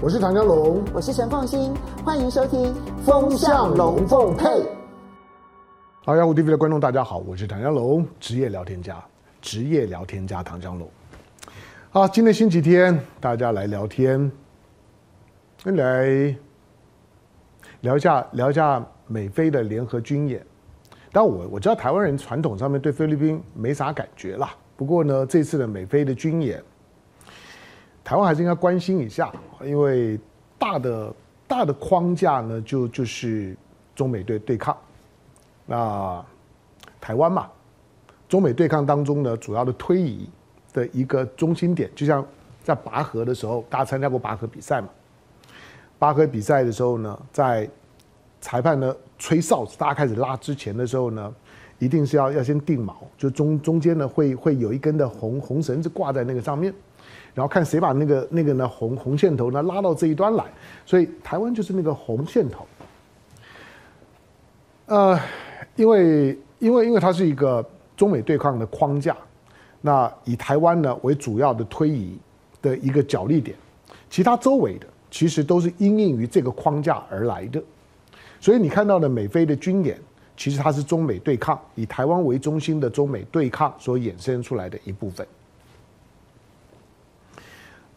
我是唐江龙，我是陈凤欣，欢迎收听《风向龙凤配》。好，雅虎 TV 的观众大家好，我是唐江龙，职业聊天家，职业聊天家唐江龙。好，今天星期天，大家来聊天，来聊一下聊一下美菲的联合军演。但我我知道台湾人传统上面对菲律宾没啥感觉啦。不过呢，这次的美菲的军演，台湾还是应该关心一下，因为大的大的框架呢，就就是中美对对抗。那台湾嘛，中美对抗当中呢，主要的推移的一个中心点，就像在拔河的时候，大家参加过拔河比赛嘛？拔河比赛的时候呢，在裁判呢吹哨子，大家开始拉之前的时候呢，一定是要要先定锚，就中中间呢会会有一根的红红绳子挂在那个上面，然后看谁把那个那个呢红红线头呢拉到这一端来，所以台湾就是那个红线头。呃，因为因为因为它是一个中美对抗的框架，那以台湾呢为主要的推移的一个角力点，其他周围的其实都是因应于这个框架而来的。所以你看到的美菲的军演，其实它是中美对抗，以台湾为中心的中美对抗所衍生出来的一部分。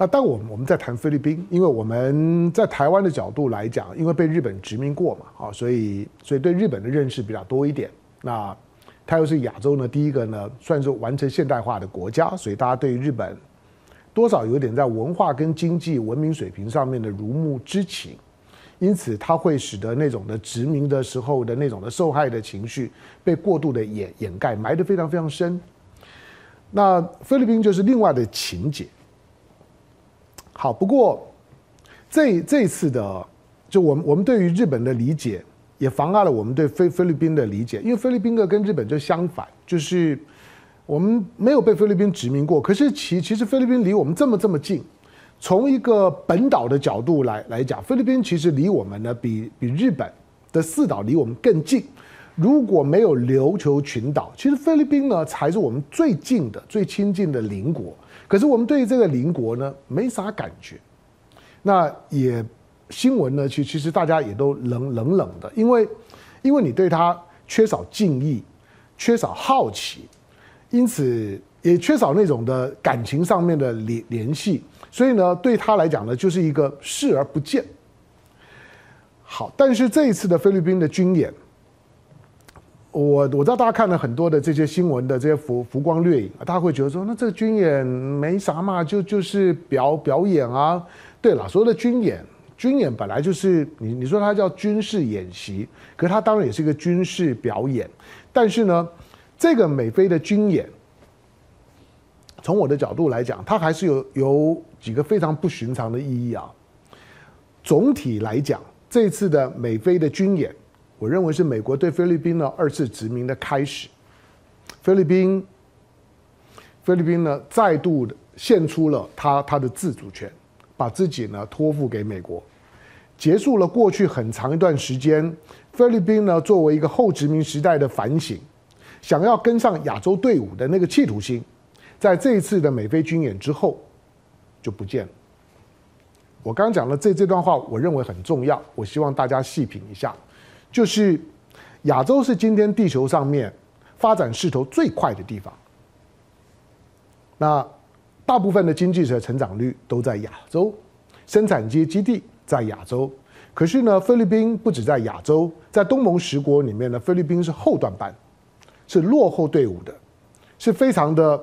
那当我们我们在谈菲律宾，因为我们在台湾的角度来讲，因为被日本殖民过嘛，啊，所以所以对日本的认识比较多一点。那它又是亚洲呢第一个呢，算是完成现代化的国家，所以大家对日本多少有点在文化跟经济文明水平上面的如沐之情。因此，它会使得那种的殖民的时候的那种的受害的情绪被过度的掩掩盖，埋得非常非常深。那菲律宾就是另外的情节。好，不过这这次的，就我们我们对于日本的理解，也妨碍了我们对菲菲律宾的理解，因为菲律宾的跟日本就相反，就是我们没有被菲律宾殖民过，可是其其实菲律宾离我们这么这么近。从一个本岛的角度来来讲，菲律宾其实离我们呢比比日本的四岛离我们更近。如果没有琉球群岛，其实菲律宾呢才是我们最近的、最亲近的邻国。可是我们对这个邻国呢没啥感觉。那也新闻呢，其其实大家也都冷冷冷的，因为因为你对他缺少敬意，缺少好奇，因此也缺少那种的感情上面的联联系。所以呢，对他来讲呢，就是一个视而不见。好，但是这一次的菲律宾的军演，我我知道大家看了很多的这些新闻的这些浮浮光掠影，大家会觉得说，那这个军演没啥嘛，就就是表表演啊。对了，所谓的军演，军演本来就是你你说它叫军事演习，可它当然也是一个军事表演。但是呢，这个美菲的军演。从我的角度来讲，它还是有有几个非常不寻常的意义啊。总体来讲，这次的美菲的军演，我认为是美国对菲律宾呢二次殖民的开始。菲律宾，菲律宾呢再度的献出了他他的自主权，把自己呢托付给美国，结束了过去很长一段时间菲律宾呢作为一个后殖民时代的反省，想要跟上亚洲队伍的那个企图心。在这一次的美菲军演之后，就不见了。我刚刚讲了这这段话，我认为很重要，我希望大家细品一下。就是亚洲是今天地球上面发展势头最快的地方，那大部分的经济的成长率都在亚洲，生产基基地在亚洲。可是呢，菲律宾不止在亚洲，在东盟十国里面呢，菲律宾是后段班，是落后队伍的，是非常的。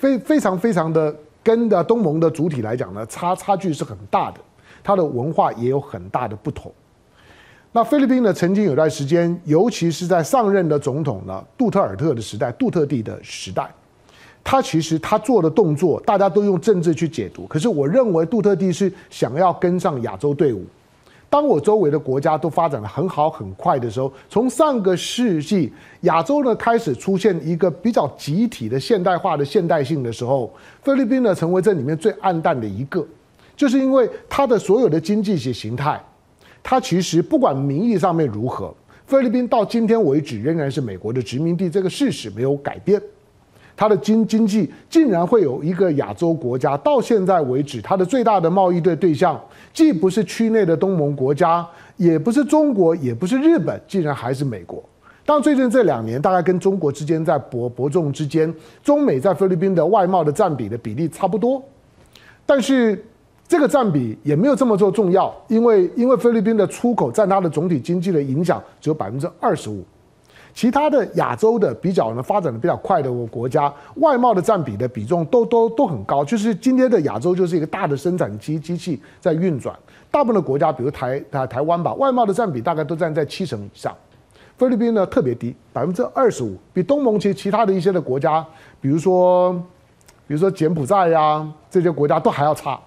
非非常非常的跟的东盟的主体来讲呢，差差距是很大的，它的文化也有很大的不同。那菲律宾呢，曾经有段时间，尤其是在上任的总统呢，杜特尔特的时代，杜特地的时代，他其实他做的动作，大家都用政治去解读，可是我认为杜特地是想要跟上亚洲队伍。当我周围的国家都发展的很好很快的时候，从上个世纪亚洲呢开始出现一个比较集体的现代化的现代性的时候，菲律宾呢成为这里面最暗淡的一个，就是因为它的所有的经济学形态，它其实不管名义上面如何，菲律宾到今天为止仍然是美国的殖民地，这个事实没有改变。它的经经济竟然会有一个亚洲国家，到现在为止，它的最大的贸易的对象，既不是区内的东盟国家，也不是中国，也不是日本，竟然还是美国。当最近这两年，大概跟中国之间在伯伯仲之间，中美在菲律宾的外贸的占比的比例差不多，但是这个占比也没有这么做重要，因为因为菲律宾的出口占它的总体经济的影响只有百分之二十五，其他的亚洲的比较呢发展的比较快的国家，外贸的占比的比重都都都很高，就是今天的亚洲就是一个大的生产机机器在运转，大部分的国家，比如台台台湾吧，外贸的占比大概都占在七成以上。菲律宾呢特别低，百分之二十五，比东盟其其他的一些的国家，比如说，比如说柬埔寨呀、这些国家都还要差。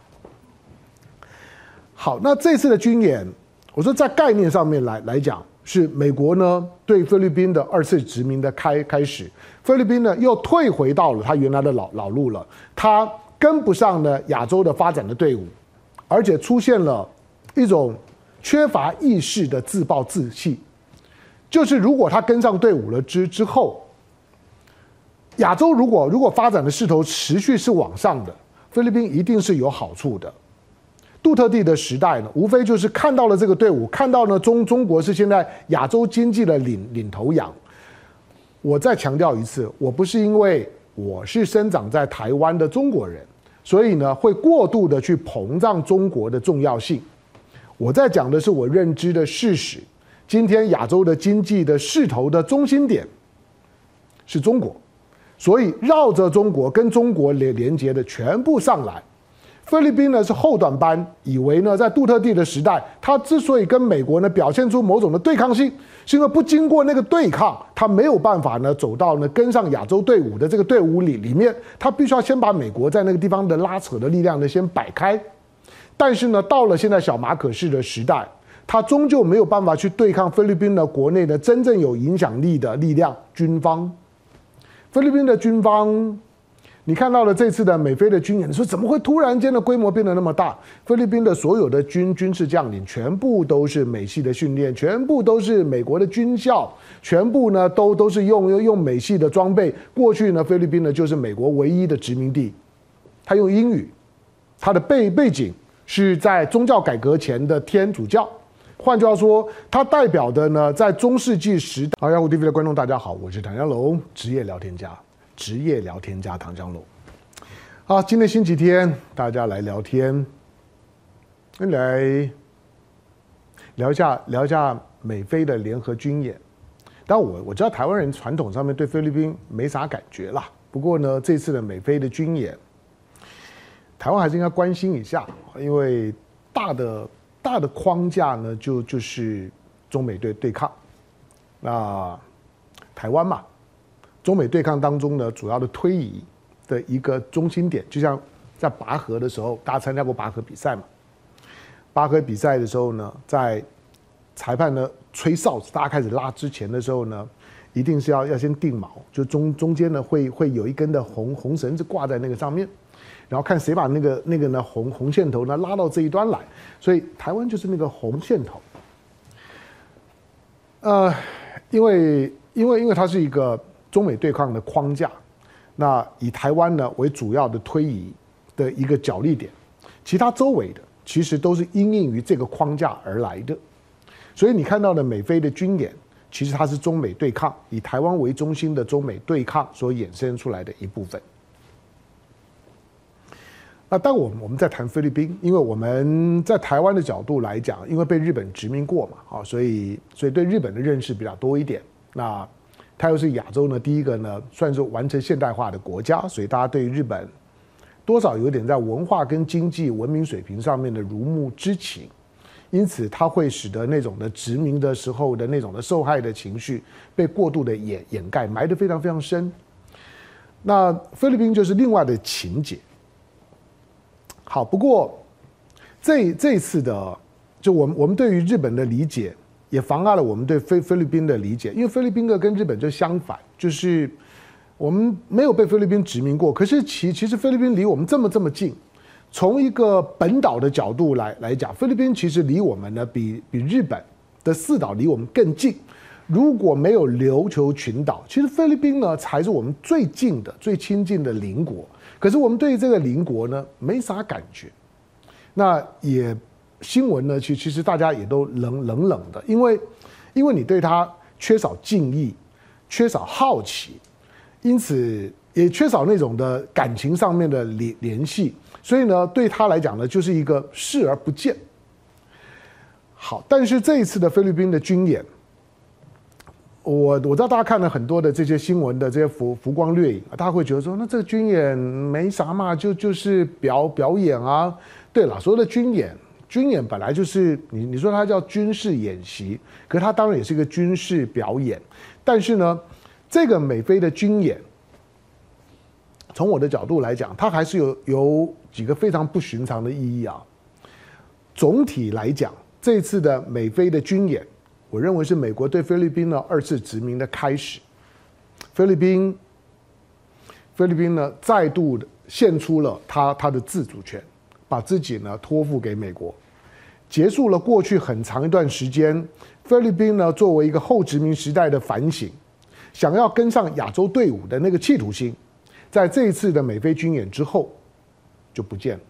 好，那这次的军演，我说在概念上面来来讲，是美国呢对菲律宾的二次殖民的开开始，菲律宾呢又退回到了他原来的老老路了，他跟不上呢亚洲的发展的队伍，而且出现了一种缺乏意识的自暴自弃。就是如果他跟上队伍了之之后，亚洲如果如果发展的势头持续是往上的，菲律宾一定是有好处的。杜特地的时代呢，无非就是看到了这个队伍，看到呢中中国是现在亚洲经济的领领头羊。我再强调一次，我不是因为我是生长在台湾的中国人，所以呢会过度的去膨胀中国的重要性。我在讲的是我认知的事实。今天亚洲的经济的势头的中心点是中国，所以绕着中国跟中国连连接的全部上来。菲律宾呢是后短班，以为呢在杜特地的时代，他之所以跟美国呢表现出某种的对抗性，是因为不经过那个对抗，他没有办法呢走到呢跟上亚洲队伍的这个队伍里里面，他必须要先把美国在那个地方的拉扯的力量呢先摆开。但是呢，到了现在小马可仕的时代。他终究没有办法去对抗菲律宾的国内的真正有影响力的力量——军方。菲律宾的军方，你看到了这次的美菲的军演，你说怎么会突然间的规模变得那么大？菲律宾的所有的军军事将领全部都是美系的训练，全部都是美国的军校，全部呢都都是用用美系的装备。过去呢，菲律宾呢就是美国唯一的殖民地，他用英语，他的背背景是在宗教改革前的天主教。换句话说，它代表的呢，在中世纪时代。好央五 TV 的观众，大家好，我是唐湘龙，职业聊天家，职业聊天家唐江龙。好，今天星期天，大家来聊天，来聊一下聊一下美菲的联合军演。但我我知道台湾人传统上面对菲律宾没啥感觉啦。不过呢，这次的美菲的军演，台湾还是应该关心一下，因为大的。大的框架呢，就就是中美对对抗。那台湾嘛，中美对抗当中呢，主要的推移的一个中心点，就像在拔河的时候，大家参加过拔河比赛嘛？拔河比赛的时候呢，在裁判呢吹哨子，大家开始拉之前的时候呢，一定是要要先定锚，就中中间呢会会有一根的红红绳子挂在那个上面。然后看谁把那个那个呢红红线头呢拉到这一端来，所以台湾就是那个红线头。呃，因为因为因为它是一个中美对抗的框架，那以台湾呢为主要的推移的一个角力点，其他周围的其实都是因应于这个框架而来的。所以你看到的美菲的军演，其实它是中美对抗，以台湾为中心的中美对抗所衍生出来的一部分。那当我们我们在谈菲律宾，因为我们在台湾的角度来讲，因为被日本殖民过嘛，啊，所以所以对日本的认识比较多一点。那它又是亚洲呢第一个呢算是完成现代化的国家，所以大家对日本多少有点在文化跟经济文明水平上面的如沐之情，因此它会使得那种的殖民的时候的那种的受害的情绪被过度的掩掩盖，埋得非常非常深。那菲律宾就是另外的情节。好，不过这这次的，就我们我们对于日本的理解，也妨碍了我们对菲菲律宾的理解，因为菲律宾的跟日本就相反，就是我们没有被菲律宾殖民过，可是其其实菲律宾离我们这么这么近，从一个本岛的角度来来讲，菲律宾其实离我们呢比比日本的四岛离我们更近，如果没有琉球群岛，其实菲律宾呢才是我们最近的、最亲近的邻国。可是我们对这个邻国呢没啥感觉，那也新闻呢，其其实大家也都冷冷冷的，因为因为你对他缺少敬意，缺少好奇，因此也缺少那种的感情上面的联联系，所以呢，对他来讲呢，就是一个视而不见。好，但是这一次的菲律宾的军演。我我知道大家看了很多的这些新闻的这些浮浮光掠影，大家会觉得说，那这个军演没啥嘛，就就是表表演啊。对了，所谓的军演，军演本来就是你你说它叫军事演习，可是它当然也是一个军事表演。但是呢，这个美菲的军演，从我的角度来讲，它还是有有几个非常不寻常的意义啊。总体来讲，这次的美菲的军演。我认为是美国对菲律宾的二次殖民的开始。菲律宾，菲律宾呢再度的献出了他他的自主权，把自己呢托付给美国，结束了过去很长一段时间菲律宾呢作为一个后殖民时代的反省，想要跟上亚洲队伍的那个企图心，在这一次的美菲军演之后就不见了。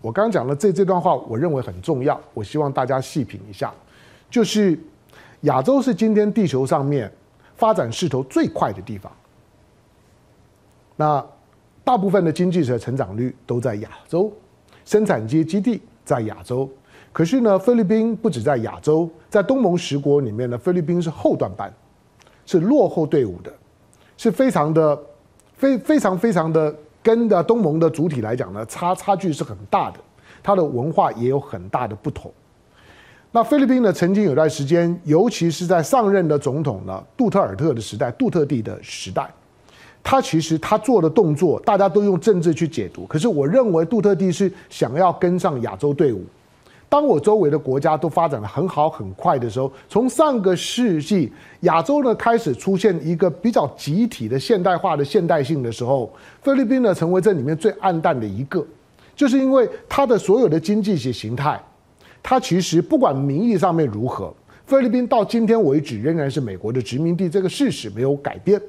我刚刚讲了这这段话，我认为很重要，我希望大家细品一下。就是亚洲是今天地球上面发展势头最快的地方。那大部分的经济的成长率都在亚洲，生产阶基地在亚洲。可是呢，菲律宾不止在亚洲，在东盟十国里面呢，菲律宾是后段班，是落后队伍的，是非常的非非常非常的跟的东盟的主体来讲呢，差差距是很大的，它的文化也有很大的不同。那菲律宾呢，曾经有段时间，尤其是在上任的总统呢，杜特尔特的时代，杜特地的时代，他其实他做的动作，大家都用政治去解读。可是我认为杜特地是想要跟上亚洲队伍。当我周围的国家都发展得很好很快的时候，从上个世纪亚洲呢开始出现一个比较集体的现代化的现代性的时候，菲律宾呢成为这里面最暗淡的一个，就是因为它的所有的经济形态。它其实不管名义上面如何，菲律宾到今天为止仍然是美国的殖民地，这个事实没有改变。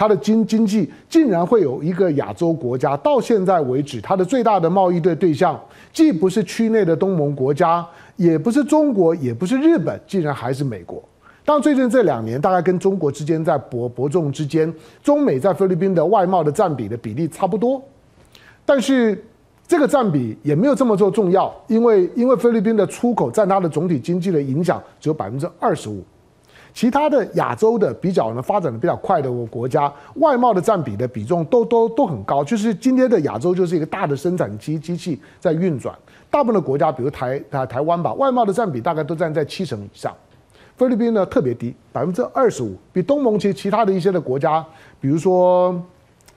它的经经济竟然会有一个亚洲国家，到现在为止，它的最大的贸易对对象既不是区内的东盟国家，也不是中国，也不是日本，竟然还是美国。当最近这两年，大概跟中国之间在伯伯仲之间，中美在菲律宾的外贸的占比的比例差不多，但是。这个占比也没有这么做重要，因为因为菲律宾的出口占它的总体经济的影响只有百分之二十五，其他的亚洲的比较呢发展的比较快的国家，外贸的占比的比重都都都很高，就是今天的亚洲就是一个大的生产机机器在运转，大部分的国家比如台台台湾吧，外贸的占比大概都占在七成以上，菲律宾呢特别低，百分之二十五，比东盟其其他的一些的国家，比如说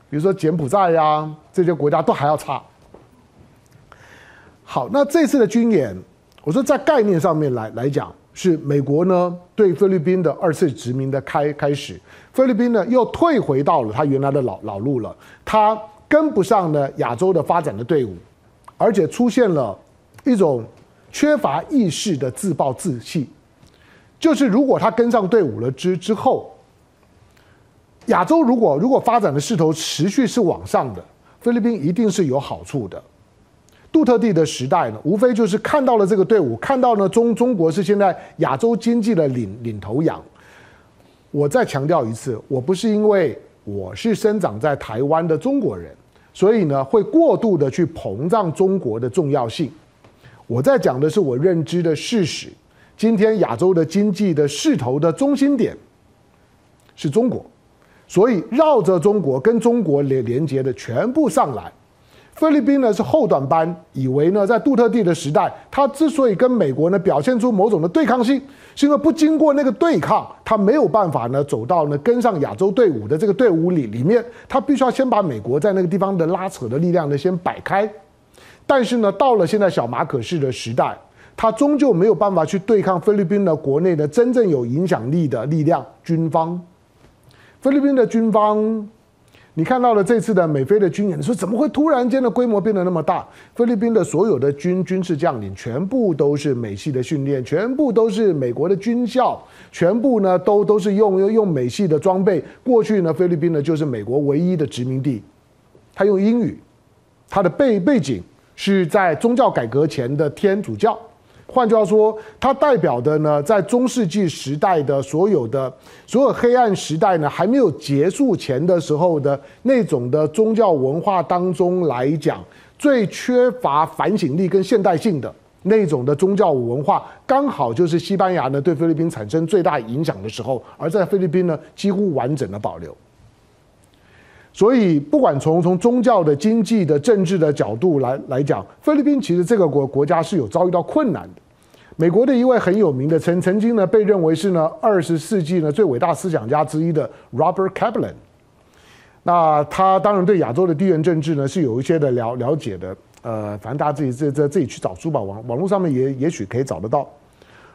比如说柬埔寨呀、这些国家都还要差。好，那这次的军演，我说在概念上面来来讲，是美国呢对菲律宾的二次殖民的开开始，菲律宾呢又退回到了他原来的老老路了，他跟不上呢亚洲的发展的队伍，而且出现了一种缺乏意识的自暴自弃，就是如果他跟上队伍了之之后，亚洲如果如果发展的势头持续是往上的，菲律宾一定是有好处的。杜特地的时代呢，无非就是看到了这个队伍，看到呢中中国是现在亚洲经济的领领头羊。我再强调一次，我不是因为我是生长在台湾的中国人，所以呢会过度的去膨胀中国的重要性。我在讲的是我认知的事实。今天亚洲的经济的势头的中心点是中国，所以绕着中国跟中国连连接的全部上来。菲律宾呢是后短班，以为呢在杜特地的时代，他之所以跟美国呢表现出某种的对抗性，是因为不经过那个对抗，他没有办法呢走到呢跟上亚洲队伍的这个队伍里里面，他必须要先把美国在那个地方的拉扯的力量呢先摆开。但是呢，到了现在小马可仕的时代，他终究没有办法去对抗菲律宾的国内的真正有影响力的力量军方。菲律宾的军方。你看到了这次的美菲的军演，你说怎么会突然间的规模变得那么大？菲律宾的所有的军军事将领全部都是美系的训练，全部都是美国的军校，全部呢都都是用用用美系的装备。过去呢，菲律宾呢就是美国唯一的殖民地，他用英语，他的背背景是在宗教改革前的天主教。换句话说，它代表的呢，在中世纪时代的所有的所有黑暗时代呢，还没有结束前的时候的那种的宗教文化当中来讲，最缺乏反省力跟现代性的那种的宗教文化，刚好就是西班牙呢对菲律宾产生最大影响的时候，而在菲律宾呢几乎完整的保留。所以，不管从从宗教的、经济的、政治的角度来来讲，菲律宾其实这个国国家是有遭遇到困难的。美国的一位很有名的曾曾经呢被认为是呢二十世纪呢最伟大思想家之一的 Robert Kaplan，那他当然对亚洲的地缘政治呢是有一些的了了解的，呃，反正大家自己这这自己去找书吧，网网络上面也也许可以找得到。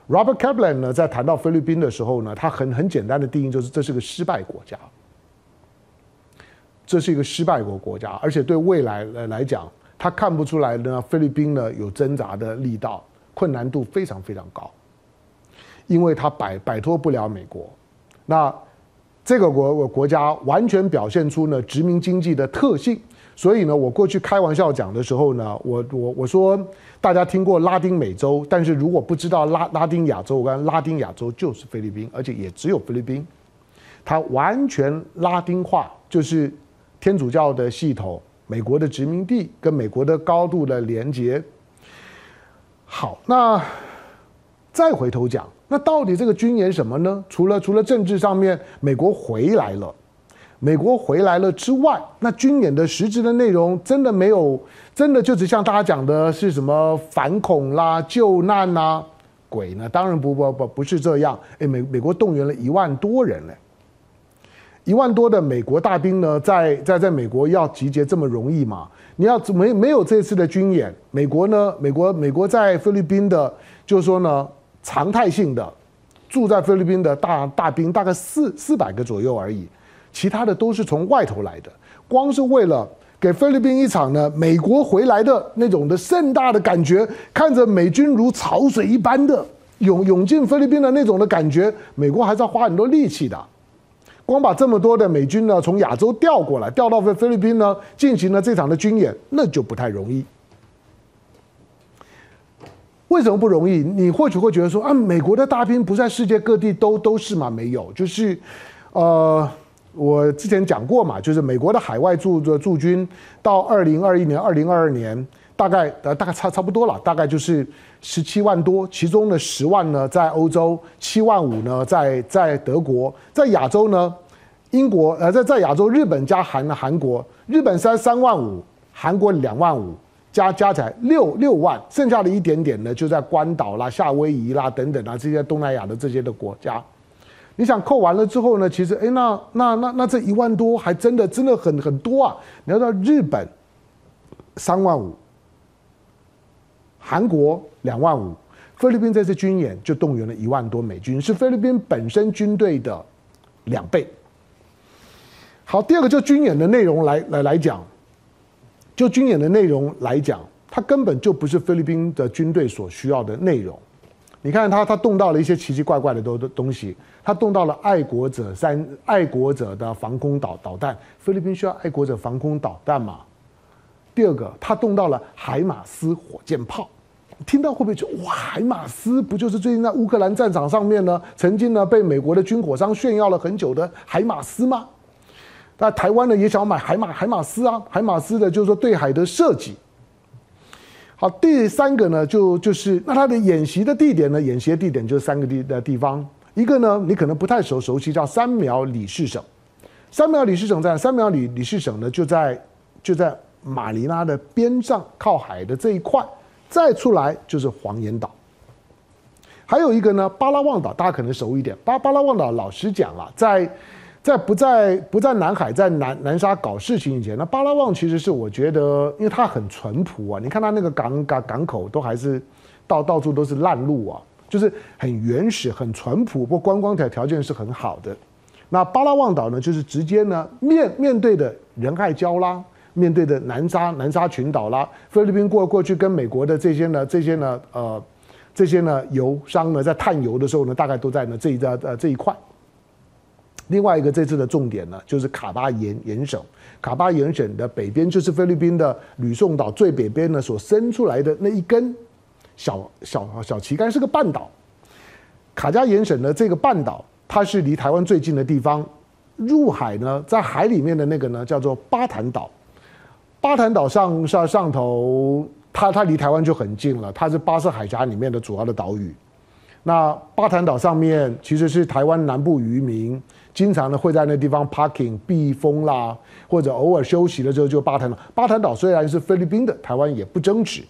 Robert Kaplan 呢在谈到菲律宾的时候呢，他很很简单的定义就是这是个失败国家，这是一个失败国国家，而且对未来来来讲，他看不出来呢菲律宾呢有挣扎的力道。困难度非常非常高，因为它摆摆脱不了美国。那这个国国家完全表现出呢殖民经济的特性。所以呢，我过去开玩笑讲的时候呢，我我我说大家听过拉丁美洲，但是如果不知道拉拉丁亚洲，我讲拉丁亚洲就是菲律宾，而且也只有菲律宾，它完全拉丁化，就是天主教的系统、美国的殖民地跟美国的高度的连接。好，那再回头讲，那到底这个军演什么呢？除了除了政治上面，美国回来了，美国回来了之外，那军演的实质的内容真的没有，真的就只像大家讲的是什么反恐啦、救难啦？鬼呢？当然不不不不是这样。哎，美美国动员了一万多人嘞，一万多的美国大兵呢，在在在美国要集结这么容易吗？你要没没有这次的军演，美国呢？美国美国在菲律宾的，就是说呢，常态性的住在菲律宾的大大兵大概四四百个左右而已，其他的都是从外头来的。光是为了给菲律宾一场呢，美国回来的那种的盛大的感觉，看着美军如潮水一般的涌涌进菲律宾的那种的感觉，美国还是要花很多力气的。光把这么多的美军呢从亚洲调过来，调到菲菲律宾呢进行了这场的军演，那就不太容易。为什么不容易？你或许会觉得说啊，美国的大兵不在世界各地都都是吗？没有，就是，呃，我之前讲过嘛，就是美国的海外驻驻军到二零二一年、二零二二年，大概呃大概差差不多了，大概就是十七万多，其中的十万呢在欧洲，七万五呢在在德国，在亚洲呢。英国呃，在在亚洲，日本加韩韩国，日本三三万五，韩国两万五，加加起来六六万，剩下的一点点呢，就在关岛啦、夏威夷啦等等啊这些东南亚的这些的国家。你想扣完了之后呢，其实哎，那那那那这一万多还真的真的很很多啊！你要知道，日本三万五，韩国两万五，菲律宾这次军演就动员了一万多美军，是菲律宾本身军队的两倍。好，第二个就军演的内容来来来讲，就军演的内容来讲，它根本就不是菲律宾的军队所需要的内容。你看他，他动到了一些奇奇怪怪的东东东西，他动到了爱国者三爱国者的防空导导弹。菲律宾需要爱国者防空导弹吗？第二个，他动到了海马斯火箭炮，听到会不会觉得哇，海马斯不就是最近在乌克兰战场上面呢，曾经呢被美国的军火商炫耀了很久的海马斯吗？那台湾呢也想买海马海马斯啊，海马斯的就是说对海的设计。好，第三个呢就就是那它的演习的地点呢，演习的地点就是三个地的地方，一个呢你可能不太熟熟悉，叫三苗里士省。三苗里士省在三苗里里士省呢就在就在马尼拉的边上靠海的这一块，再出来就是黄岩岛。还有一个呢巴拉望岛，大家可能熟一点。巴巴拉望岛老实讲了，在在不在不在南海在南南沙搞事情以前，那巴拉望其实是我觉得，因为它很淳朴啊。你看它那个港港港口都还是到到处都是烂路啊，就是很原始很淳朴，不过观光条条件是很好的。那巴拉望岛呢，就是直接呢面面对的仁爱礁啦，面对的南沙南沙群岛啦，菲律宾过过去跟美国的这些呢这些呢呃这些呢油商呢在探油的时候呢，大概都在呢这一呃呃这一块。另外一个这次的重点呢，就是卡巴延延省。卡巴延省的北边就是菲律宾的吕宋岛最北边呢所伸出来的那一根小小小旗杆，是个半岛。卡加延省的这个半岛，它是离台湾最近的地方。入海呢，在海里面的那个呢，叫做巴坦岛。巴坦岛上上上头，它它离台湾就很近了，它是巴士海峡里面的主要的岛屿。那巴坦岛上面其实是台湾南部渔民。经常呢会在那地方 parking 避风啦，或者偶尔休息了之后就巴坦岛。巴坦岛虽然是菲律宾的，台湾也不争执。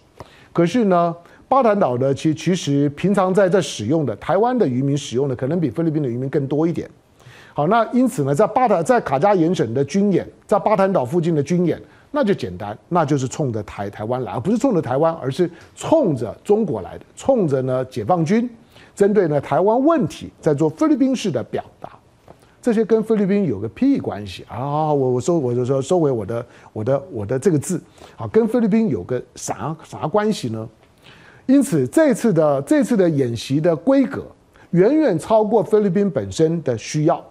可是呢，巴坦岛呢，其其实平常在在使用的台湾的渔民使用的，可能比菲律宾的渔民更多一点。好，那因此呢，在巴坦在卡加延省的军演，在巴坦岛附近的军演，那就简单，那就是冲着台台湾来，而不是冲着台湾，而是冲着中国来的，冲着呢解放军，针对呢台湾问题，在做菲律宾式的表达。这些跟菲律宾有个屁关系啊！我我收我就说收回我的我的我的这个字啊，跟菲律宾有个啥啥关系呢？因此这次的这次的演习的规格远远超过菲律宾本身的需要。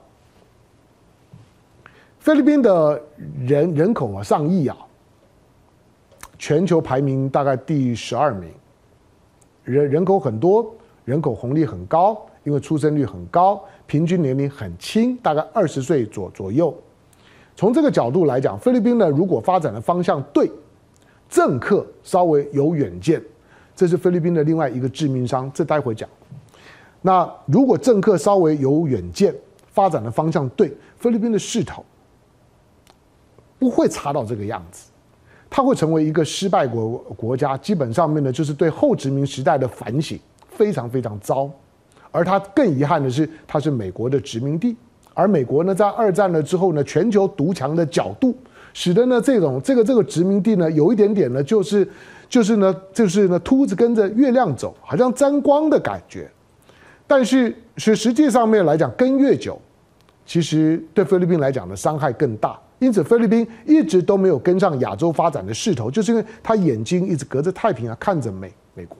菲律宾的人人口啊上亿啊，全球排名大概第十二名，人人口很多，人口红利很高，因为出生率很高。平均年龄很轻，大概二十岁左左右。从这个角度来讲，菲律宾呢，如果发展的方向对，政客稍微有远见，这是菲律宾的另外一个致命伤。这待会讲。那如果政客稍微有远见，发展的方向对，菲律宾的势头不会差到这个样子，它会成为一个失败国国家。基本上面呢，就是对后殖民时代的反省非常非常糟。而它更遗憾的是，它是美国的殖民地，而美国呢，在二战了之后呢，全球独强的角度，使得呢这种这个这个殖民地呢，有一点点呢，就是就是呢，就是呢，秃子跟着月亮走，好像沾光的感觉。但是是实际上面来讲，跟越久，其实对菲律宾来讲的伤害更大。因此，菲律宾一直都没有跟上亚洲发展的势头，就是因为他眼睛一直隔着太平洋看着美美国。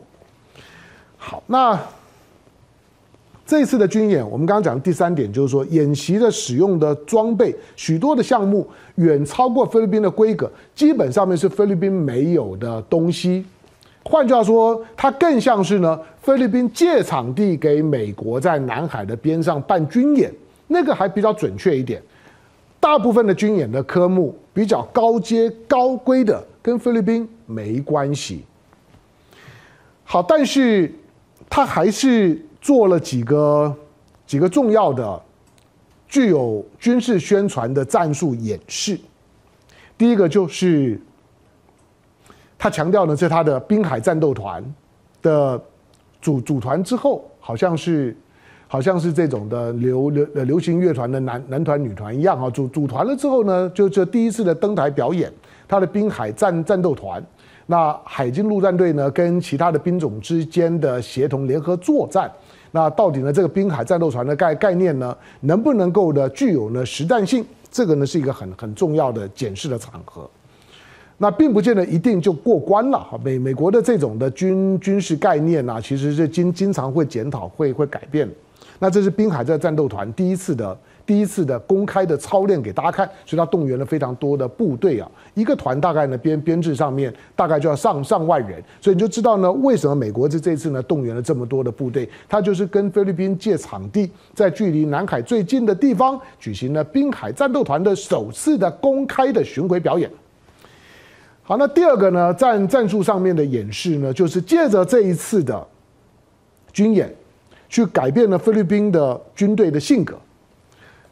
好，那。这次的军演，我们刚刚讲的第三点就是说，演习的使用的装备，许多的项目远超过菲律宾的规格，基本上面是菲律宾没有的东西。换句话说，它更像是呢，菲律宾借场地给美国在南海的边上办军演，那个还比较准确一点。大部分的军演的科目比较高阶高规的，跟菲律宾没关系。好，但是他还是。做了几个几个重要的具有军事宣传的战术演示。第一个就是他强调呢，在他的滨海战斗团的组组团之后，好像是好像是这种的流流流行乐团的男男团女团一样啊，组组团了之后呢，就就第一次的登台表演他的滨海战战斗团。那海军陆战队呢，跟其他的兵种之间的协同联合作战。那到底呢？这个滨海战斗团的概概念呢，能不能够呢具有呢实战性？这个呢是一个很很重要的检视的场合。那并不见得一定就过关了哈。美美国的这种的军军事概念呢、啊，其实是经经常会检讨、会会改变。那这是滨海这个战斗团第一次的。第一次的公开的操练给大家看，所以他动员了非常多的部队啊，一个团大概呢编编制上面大概就要上上万人，所以你就知道呢为什么美国这这次呢动员了这么多的部队，他就是跟菲律宾借场地，在距离南海最近的地方举行了滨海战斗团的首次的公开的巡回表演。好，那第二个呢战战术上面的演示呢，就是借着这一次的军演，去改变了菲律宾的军队的性格。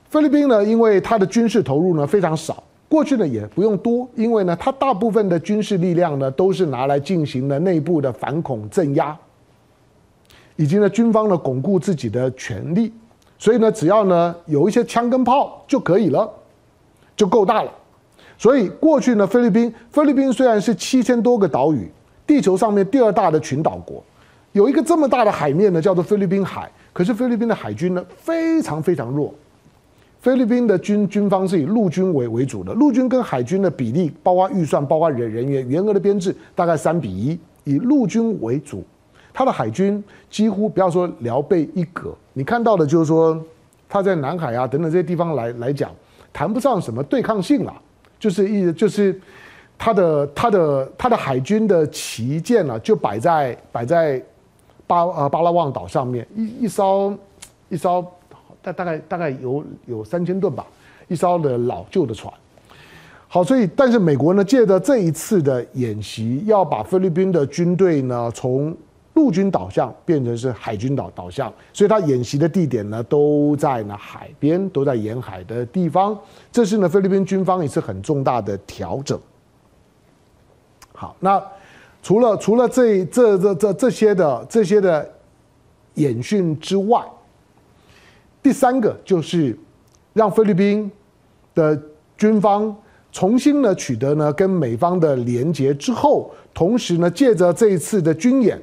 菲律宾呢，因为它的军事投入呢非常少，过去呢也不用多，因为呢它大部分的军事力量呢都是拿来进行了内部的反恐镇压，以及呢军方呢巩固自己的权力，所以呢只要呢有一些枪跟炮就可以了，就够大了。所以过去呢菲律宾，菲律宾虽然是七千多个岛屿，地球上面第二大的群岛国，有一个这么大的海面呢叫做菲律宾海，可是菲律宾的海军呢非常非常弱。菲律宾的军军方是以陆军为为主的，陆军跟海军的比例，包括预算，包括人人员，员额的编制大概三比一，以陆军为主。他的海军几乎不要说辽备一格，你看到的就是说他在南海啊等等这些地方来来讲，谈不上什么对抗性了，就是一就是他的他的他的海军的旗舰、啊，就摆在摆在巴呃巴拉望岛上面，一一艘一艘。大大概大概有有三千吨吧，一艘的老旧的船。好，所以但是美国呢，借着这一次的演习，要把菲律宾的军队呢从陆军导向变成是海军导导向，所以他演习的地点呢都在呢海边，都在沿海的地方。这是呢菲律宾军方一次很重大的调整。好，那除了除了这这这这这些的这些的演训之外。第三个就是让菲律宾的军方重新呢取得呢跟美方的连结之后，同时呢借着这一次的军演，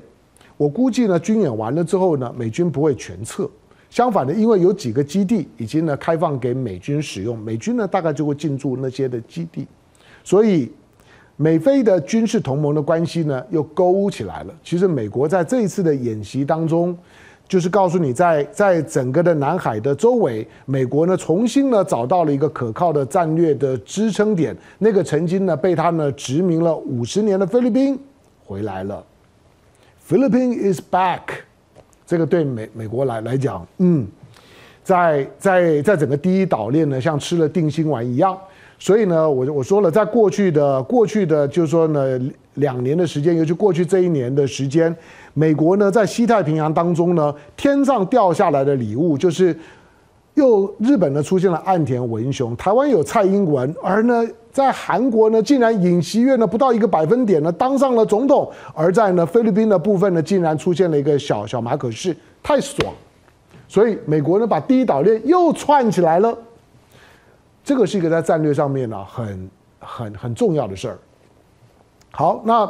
我估计呢军演完了之后呢美军不会全撤，相反的，因为有几个基地已经呢开放给美军使用，美军呢大概就会进驻那些的基地，所以美菲的军事同盟的关系呢又勾起来了。其实美国在这一次的演习当中。就是告诉你在，在整个的南海的周围，美国呢重新呢找到了一个可靠的战略的支撑点。那个曾经呢被他呢殖民了五十年的菲律宾回来了，Philippine is back。这个对美美国来来讲，嗯，在在在整个第一岛链呢，像吃了定心丸一样。所以呢，我我说了，在过去的过去的，就是说呢，两年的时间，尤其过去这一年的时间。美国呢，在西太平洋当中呢，天上掉下来的礼物就是，又日本呢出现了岸田文雄，台湾有蔡英文，而呢，在韩国呢，竟然尹锡悦呢不到一个百分点呢当上了总统，而在呢菲律宾的部分呢，竟然出现了一个小小马可仕，太爽，所以美国呢把第一岛链又串起来了，这个是一个在战略上面呢很很很重要的事儿。好，那。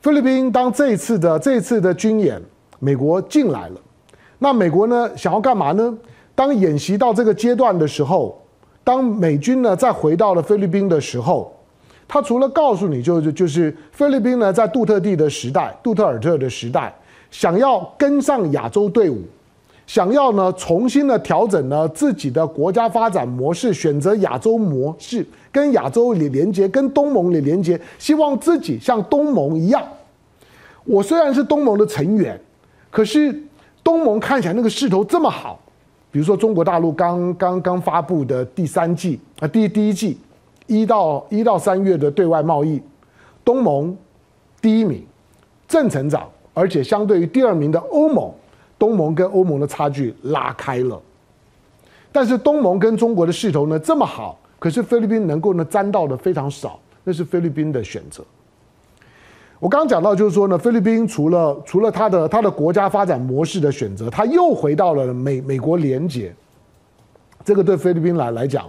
菲律宾当这一次的这一次的军演，美国进来了，那美国呢想要干嘛呢？当演习到这个阶段的时候，当美军呢再回到了菲律宾的时候，他除了告诉你就是就是菲律宾呢在杜特地的时代，杜特尔特的时代，想要跟上亚洲队伍，想要呢重新的调整呢自己的国家发展模式，选择亚洲模式。跟亚洲里连接，跟东盟里连接，希望自己像东盟一样。我虽然是东盟的成员，可是东盟看起来那个势头这么好，比如说中国大陆刚刚刚发布的第三季啊，第第一季一到一到三月的对外贸易，东盟第一名，正成长，而且相对于第二名的欧盟，东盟跟欧盟的差距拉开了。但是东盟跟中国的势头呢这么好。可是菲律宾能够呢沾到的非常少，那是菲律宾的选择。我刚刚讲到，就是说呢，菲律宾除了除了他的他的国家发展模式的选择，他又回到了美美国连结，这个对菲律宾来来讲，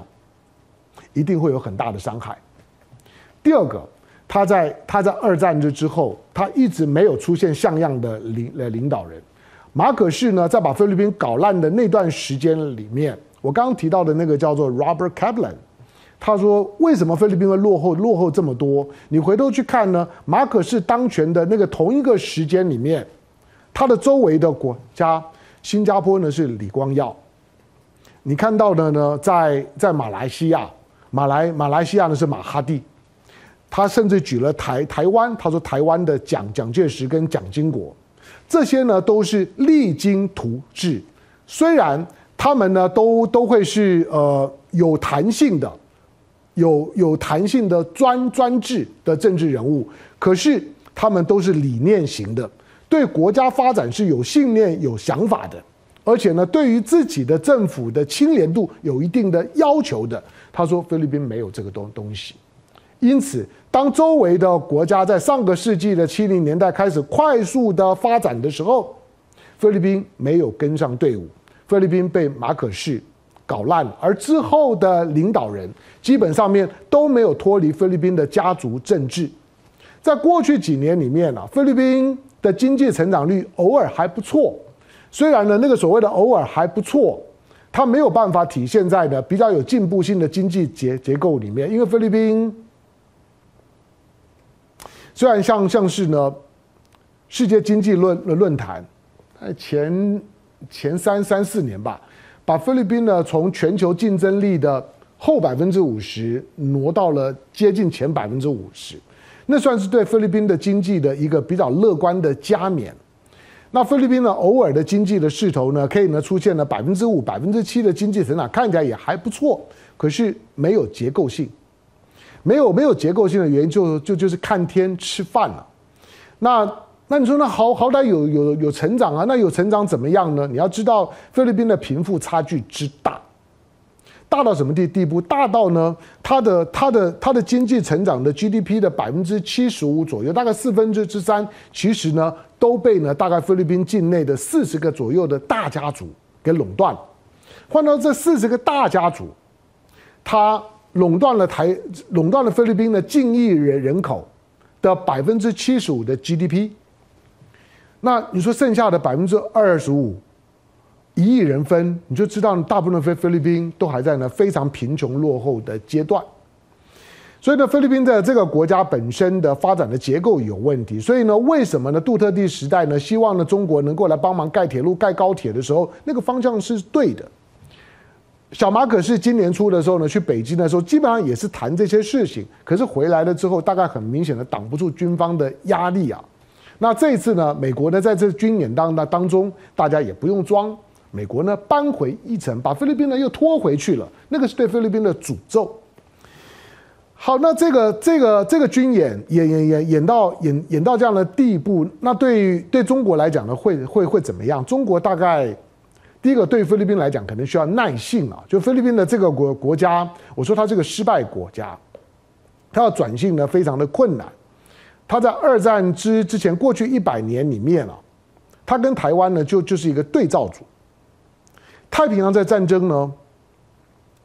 一定会有很大的伤害。第二个，他在他在二战之之后，他一直没有出现像样的领呃领导人。马可仕呢，在把菲律宾搞烂的那段时间里面，我刚刚提到的那个叫做 Robert Kaplan。他说：“为什么菲律宾会落后落后这么多？你回头去看呢，马可仕当权的那个同一个时间里面，他的周围的国家，新加坡呢是李光耀。你看到的呢，在在马来西亚，马来马来西亚呢是马哈蒂。他甚至举了台台湾，他说台湾的蒋蒋介石跟蒋经国，这些呢都是励精图治。虽然他们呢都都会是呃有弹性的。”有有弹性的专专制的政治人物，可是他们都是理念型的，对国家发展是有信念、有想法的，而且呢，对于自己的政府的清廉度有一定的要求的。他说菲律宾没有这个东东西，因此当周围的国家在上个世纪的七零年代开始快速的发展的时候，菲律宾没有跟上队伍，菲律宾被马可仕搞烂了，而之后的领导人基本上面都没有脱离菲律宾的家族政治。在过去几年里面啊，菲律宾的经济成长率偶尔还不错。虽然呢，那个所谓的偶尔还不错，它没有办法体现在的比较有进步性的经济结结构里面，因为菲律宾虽然像像是呢世界经济论论坛，前前三三四年吧，把菲律宾呢从全球竞争力的后百分之五十挪到了接近前百分之五十，那算是对菲律宾的经济的一个比较乐观的加冕。那菲律宾呢，偶尔的经济的势头呢，可以呢出现了百分之五、百分之七的经济成长，看起来也还不错。可是没有结构性，没有没有结构性的原因就就就是看天吃饭了。那那你说那好好歹有有有成长啊？那有成长怎么样呢？你要知道菲律宾的贫富差距之大，大到什么地地步？大到呢，它的它的它的经济成长的 GDP 的百分之七十五左右，大概四分之之三，其实呢。都被呢，大概菲律宾境内的四十个左右的大家族给垄断。换到这四十个大家族，他垄断了台，垄断了菲律宾的近亿人人口的百分之七十五的 GDP。那你说剩下的百分之二十五，一亿人分，你就知道大部分菲菲律宾都还在呢非常贫穷落后的阶段。所以呢，菲律宾的这个国家本身的发展的结构有问题。所以呢，为什么呢？杜特地时代呢，希望呢中国能够来帮忙盖铁路、盖高铁的时候，那个方向是对的。小马可是今年初的时候呢，去北京的时候，基本上也是谈这些事情。可是回来了之后，大概很明显的挡不住军方的压力啊。那这一次呢，美国呢在这军演当当当中，大家也不用装，美国呢扳回一城，把菲律宾呢又拖回去了。那个是对菲律宾的诅咒。好，那这个这个这个军演演演演演到演演到这样的地步，那对对中国来讲呢，会会会怎么样？中国大概第一个对菲律宾来讲，可能需要耐性啊。就菲律宾的这个国国家，我说它这个失败国家，它要转型呢非常的困难。它在二战之之前过去一百年里面啊，它跟台湾呢就就是一个对照组。太平洋在战争呢，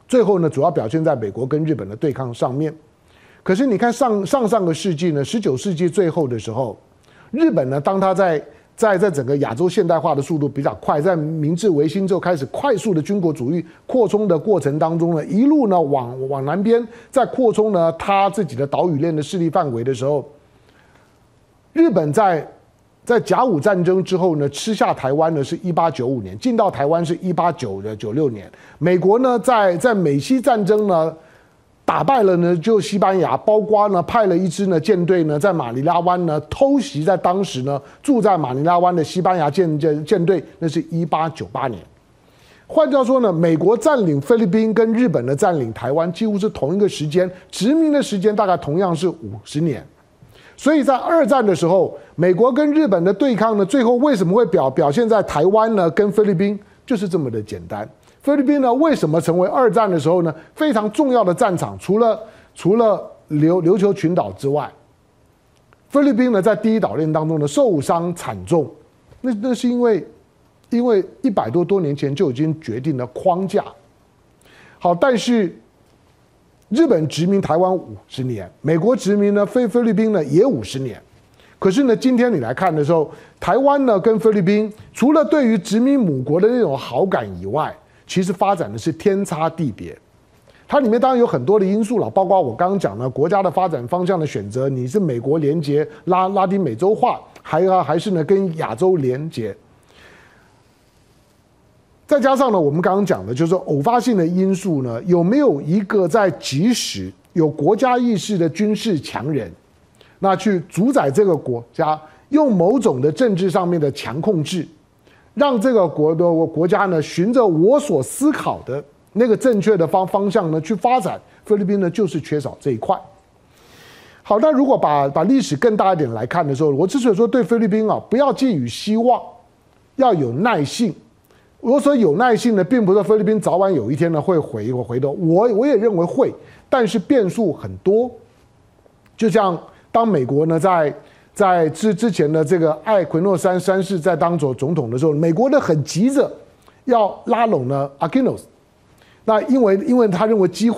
最后呢主要表现在美国跟日本的对抗上面。可是你看上上上个世纪呢，十九世纪最后的时候，日本呢，当它在在在整个亚洲现代化的速度比较快，在明治维新之后开始快速的军国主义扩充的过程当中呢，一路呢往往南边在扩充呢他自己的岛屿链的势力范围的时候，日本在在甲午战争之后呢吃下台湾呢是一八九五年，进到台湾是一八九的九六年，美国呢在在美西战争呢。打败了呢，就西班牙，包括呢派了一支呢舰队呢在马尼拉湾呢偷袭，在当时呢住在马尼拉湾的西班牙舰舰舰队，那是一八九八年。换句话说呢，美国占领菲律宾跟日本的占领台湾几乎是同一个时间，殖民的时间大概同样是五十年。所以在二战的时候，美国跟日本的对抗呢，最后为什么会表表现在台湾呢？跟菲律宾就是这么的简单。菲律宾呢，为什么成为二战的时候呢非常重要的战场？除了除了琉琉球群岛之外，菲律宾呢在第一岛链当中的受伤惨重。那那是因为因为一百多多年前就已经决定了框架。好，但是日本殖民台湾五十年，美国殖民呢菲菲律宾呢也五十年。可是呢，今天你来看的时候，台湾呢跟菲律宾除了对于殖民母国的那种好感以外，其实发展的是天差地别，它里面当然有很多的因素了，包括我刚刚讲的国家的发展方向的选择，你是美国连接拉拉丁美洲化，还要还是呢跟亚洲连接，再加上呢我们刚刚讲的就是偶发性的因素呢，有没有一个在即时有国家意识的军事强人，那去主宰这个国家，用某种的政治上面的强控制。让这个国的国家呢，循着我所思考的那个正确的方方向呢去发展，菲律宾呢就是缺少这一块。好，那如果把把历史更大一点来看的时候，我之所以说对菲律宾啊不要寄予希望，要有耐性。我说有耐性呢，并不是菲律宾早晚有一天呢会回我回头，我我也认为会，但是变数很多。就像当美国呢在。在之之前的这个艾奎诺三三世在当总总统的时候，美国呢很急着要拉拢呢阿基诺斯，那因为因为他认为机会。